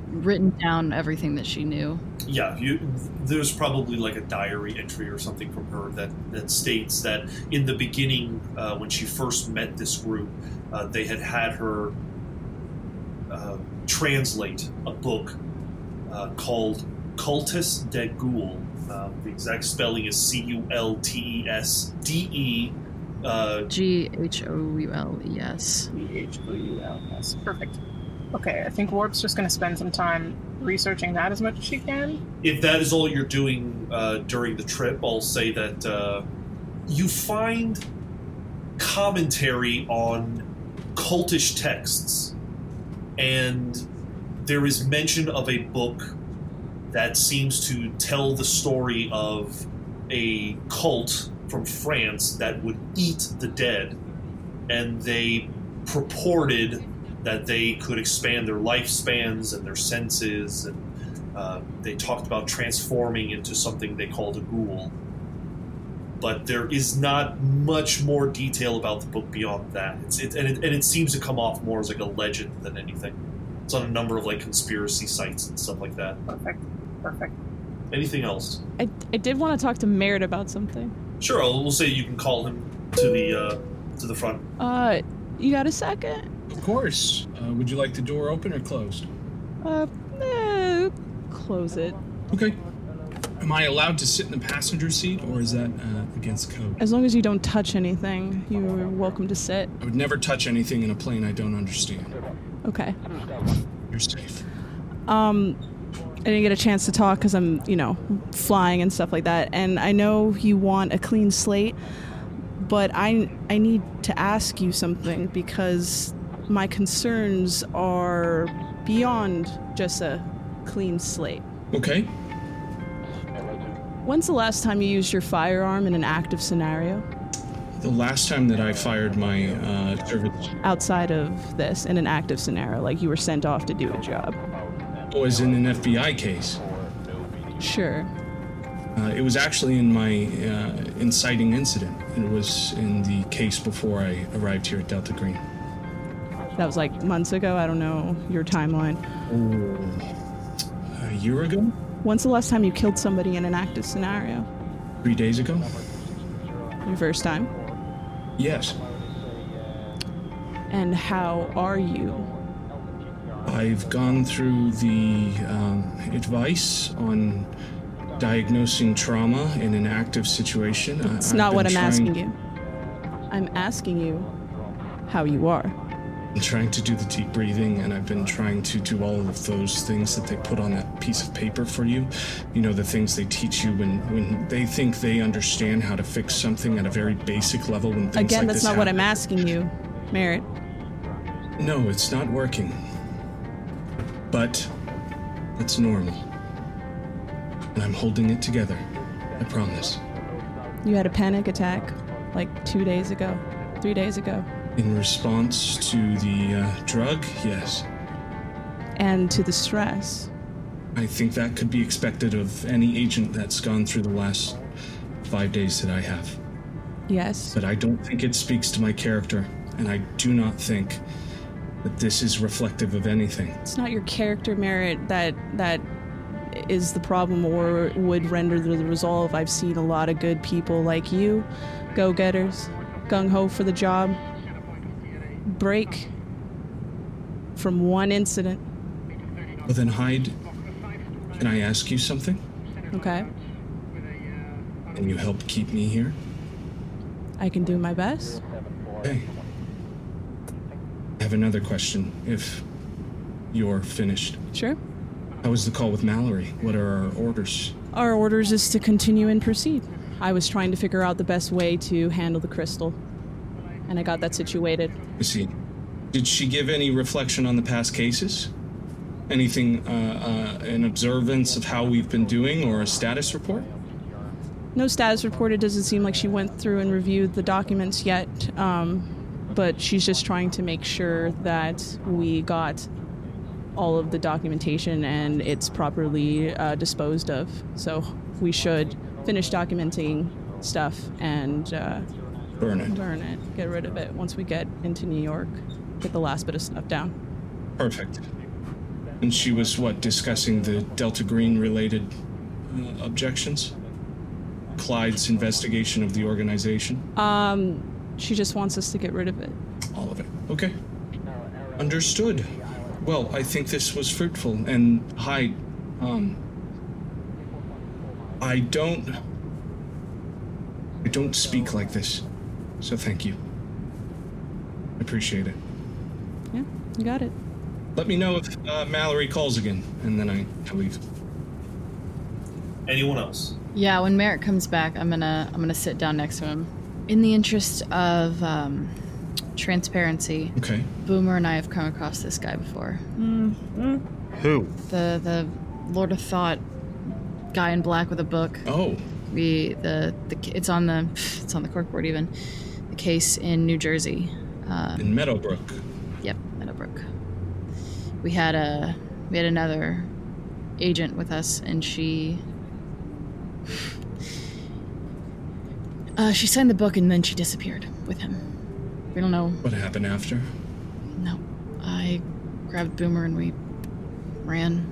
written down everything that she knew. Yeah, you, there's probably like a diary entry or something from her that, that states that in the beginning, uh, when she first met this group, uh, they had had her uh, translate a book uh, called Cultus de Ghoul. Uh, the exact spelling is C U L T E S D E. Uh, G H O U L E S. H O U L S. Perfect. Okay, I think Warp's just going to spend some time researching that as much as she can. if that is all you're doing uh, during the trip, I'll say that uh, you find commentary on cultish texts, and there is mention of a book that seems to tell the story of a cult from France that would eat the dead, and they purported that they could expand their lifespans and their senses, and uh, they talked about transforming into something they called a ghoul. But there is not much more detail about the book beyond that. It's, it, and, it, and it seems to come off more as like a legend than anything. It's on a number of like conspiracy sites and stuff like that. Perfect. Perfect. Anything else? I, I did want to talk to Merritt about something. Sure, I'll, we'll say you can call him to the uh, to the front. Uh, you got a second? Of course. Uh, would you like the door open or closed? Uh, eh, close it. Okay. Am I allowed to sit in the passenger seat, or is that uh, against code? As long as you don't touch anything, you're welcome to sit. I would never touch anything in a plane I don't understand. Okay. You're safe. Um, I didn't get a chance to talk because I'm, you know, flying and stuff like that. And I know you want a clean slate, but I I need to ask you something because my concerns are beyond just a clean slate. Okay. When's the last time you used your firearm in an active scenario? The last time that I fired my uh, service Outside of this, in an active scenario, like you were sent off to do a job. Was in an FBI case. Sure. Uh, it was actually in my uh, inciting incident. It was in the case before I arrived here at Delta Green. That was like months ago. I don't know your timeline. A year ago? When's the last time you killed somebody in an active scenario? Three days ago? Your first time? Yes. And how are you? I've gone through the um, advice on diagnosing trauma in an active situation. It's not what I'm trying- asking you. I'm asking you how you are. I'm trying to do the deep breathing, and I've been trying to do all of those things that they put on that piece of paper for you. You know, the things they teach you when, when they think they understand how to fix something at a very basic level. When things Again, like that's not what. I'm asking you, Merritt. No, it's not working. But that's normal. And I'm holding it together. I promise. You had a panic attack like two days ago, three days ago, In response to the uh, drug, yes. and to the stress. I think that could be expected of any agent that's gone through the last five days that I have. Yes. But I don't think it speaks to my character, and I do not think that this is reflective of anything. It's not your character Merritt that that is the problem or would render the resolve. I've seen a lot of good people like you, go-getters, gung ho for the job, break from one incident. Well, then, Hyde, can I ask you something? Okay, Can you help keep me here? I can do my best. Okay. I have another question, if you're finished. Sure. How was the call with Mallory? What are our orders? Our orders is to continue and proceed. I was trying to figure out the best way to handle the crystal, and I got that situated. I see. Did she give any reflection on the past cases? Anything, uh, uh, an observance of how we've been doing or a status report? No status report. It doesn't seem like she went through and reviewed the documents yet, um, but she's just trying to make sure that we got all of the documentation and it's properly uh, disposed of. So we should finish documenting stuff and uh, Burn it. burn it, get rid of it once we get into New York, get the last bit of stuff down. Perfect. And she was, what, discussing the Delta Green related uh, objections? Clyde's investigation of the organization? Um, she just wants us to get rid of it. All of it. Okay. Understood. Well, I think this was fruitful. And Hyde, um, I don't. I don't speak like this. So thank you. I appreciate it. Yeah, you got it. Let me know if uh, Mallory calls again, and then I, I leave. Anyone else? Yeah, when Merritt comes back, I'm gonna I'm gonna sit down next to him. In the interest of um, transparency, Okay. Boomer and I have come across this guy before. Who? The the Lord of Thought guy in black with a book. Oh. We the the it's on the it's on the corkboard even. The case in New Jersey. Um, In Meadowbrook. Yep, Meadowbrook. We had a we had another agent with us, and she uh, she signed the book and then she disappeared with him. We don't know. What happened after? No, I grabbed Boomer and we ran.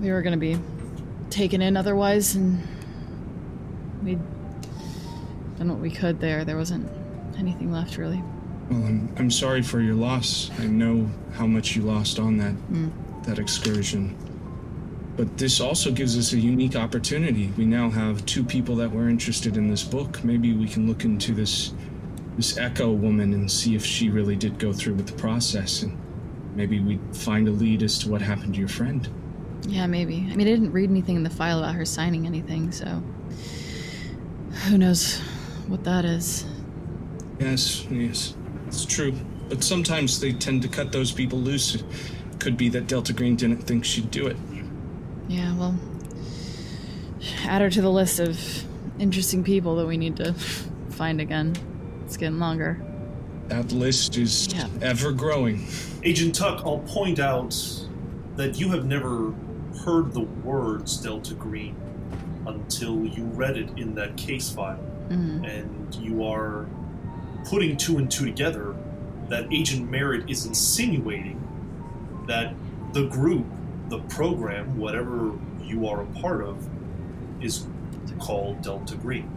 We were gonna be taken in otherwise, and we'd done what we could there. There wasn't anything left really. Well, I'm, I'm sorry for your loss. I know how much you lost on that Mm. that excursion. But this also gives us a unique opportunity. We now have two people that were interested in this book. Maybe we can look into this this Echo woman and see if she really did go through with the process, and maybe we find a lead as to what happened to your friend. Yeah, maybe. I mean, I didn't read anything in the file about her signing anything, so who knows what that is. Yes, yes, it's true. But sometimes they tend to cut those people loose. It could be that Delta Green didn't think she'd do it. Yeah, well, add her to the list of interesting people that we need to find again. It's getting longer. That list is ever growing. Agent Tuck, I'll point out that you have never heard the words Delta Green until you read it in that case file. Mhm. And you are putting two and two together that Agent Merritt is insinuating that the group, the program, whatever you are a part of, is called Delta Green.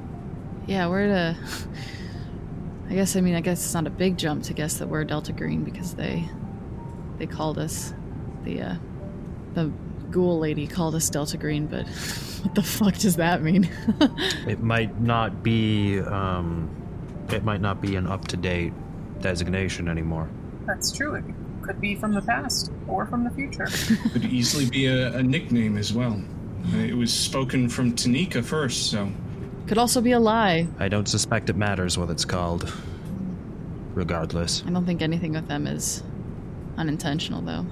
Yeah, we're to. I guess I mean I guess it's not a big jump to guess that we're Delta Green because they they called us the uh the ghoul lady called us Delta Green, but what the fuck does that mean? It might not be um, it might not be an up to date designation anymore. That's true. It could be from the past or from the future. Could easily be a, a nickname as well. Uh, It was spoken from Tanika first, so Could also be a lie. I don't suspect it matters what it's called. Regardless. I don't think anything with them is unintentional though.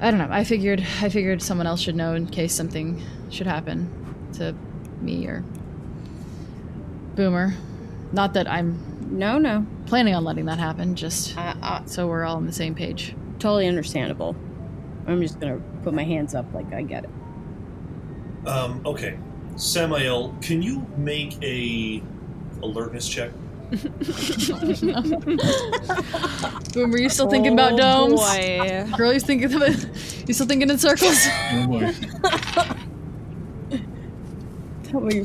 I don't know. I figured I figured someone else should know in case something should happen to me or Boomer. Not that I'm no no planning on letting that happen. Just uh, so we're all on the same page. Totally understandable. I'm just gonna put my hands up like I get it. Um, okay. Samael, can you make a alertness check? Boomer, you still thinking about Oh, domes? boy. Girl, you thinking of it? You still thinking in circles? Oh boy. Tell me.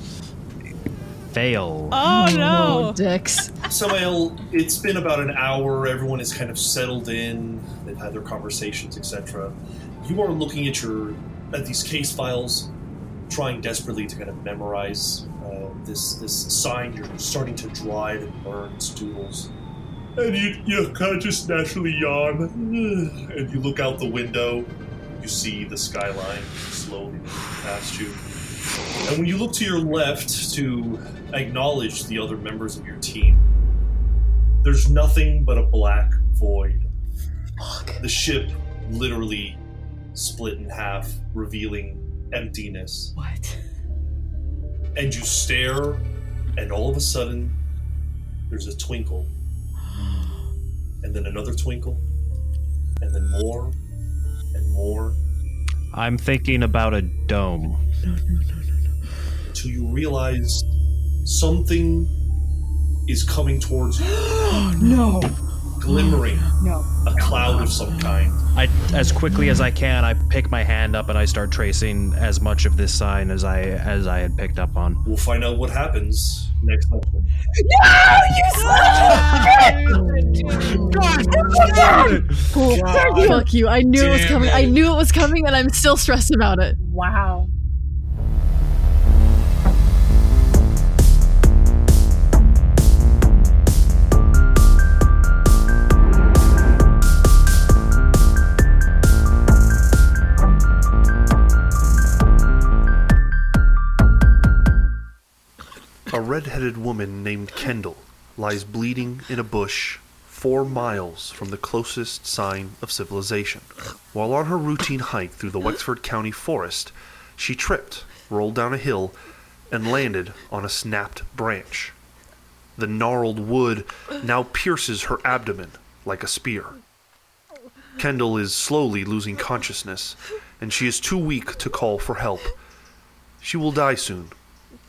Fail. Oh no! dicks. Samael, it's been about an hour. Everyone is kind of settled in. They've had their conversations, etc. You are looking at your at these case files, trying desperately to kind of memorize uh, this this sign. You're starting to drive and learn stools. and you you kind of just naturally yawn, and you look out the window. You see the skyline slowly moving past you. And when you look to your left to acknowledge the other members of your team, there's nothing but a black void. The ship literally split in half, revealing emptiness. What? And you stare, and all of a sudden, there's a twinkle. And then another twinkle. And then more, and more, I'm thinking about a dome. until you realize something is coming towards you. no. Glimmering. No. A cloud of some kind. I, as quickly as I can, I pick my hand up and I start tracing as much of this sign as I as I had picked up on. We'll find out what happens next time. Ah, cool. Fuck you. I knew it was coming. it. I knew it was coming, and I'm still stressed about it. Wow. Red-headed woman named Kendall lies bleeding in a bush four miles from the closest sign of civilization. While on her routine hike through the Wexford County forest, she tripped, rolled down a hill, and landed on a snapped branch. The gnarled wood now pierces her abdomen like a spear. Kendall is slowly losing consciousness, and she is too weak to call for help. She will die soon,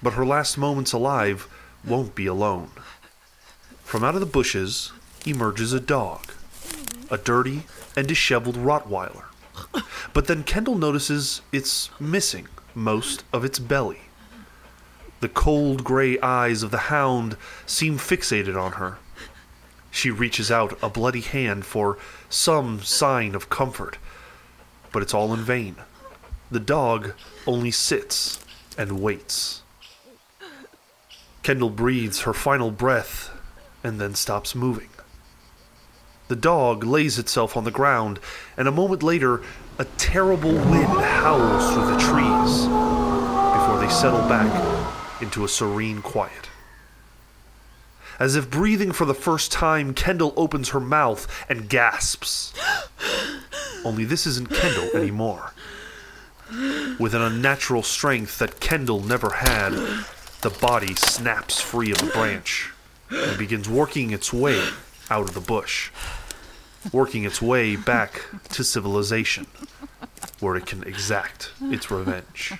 but her last moments alive won't be alone. From out of the bushes emerges a dog, a dirty and disheveled Rottweiler. But then Kendall notices it's missing most of its belly. The cold gray eyes of the hound seem fixated on her. She reaches out a bloody hand for some sign of comfort, but it's all in vain. The dog only sits and waits. Kendall breathes her final breath and then stops moving. The dog lays itself on the ground, and a moment later, a terrible wind howls through the trees before they settle back into a serene quiet. As if breathing for the first time, Kendall opens her mouth and gasps. Only this isn't Kendall anymore. With an unnatural strength that Kendall never had, the body snaps free of the branch and begins working its way out of the bush, working its way back to civilization, where it can exact its revenge.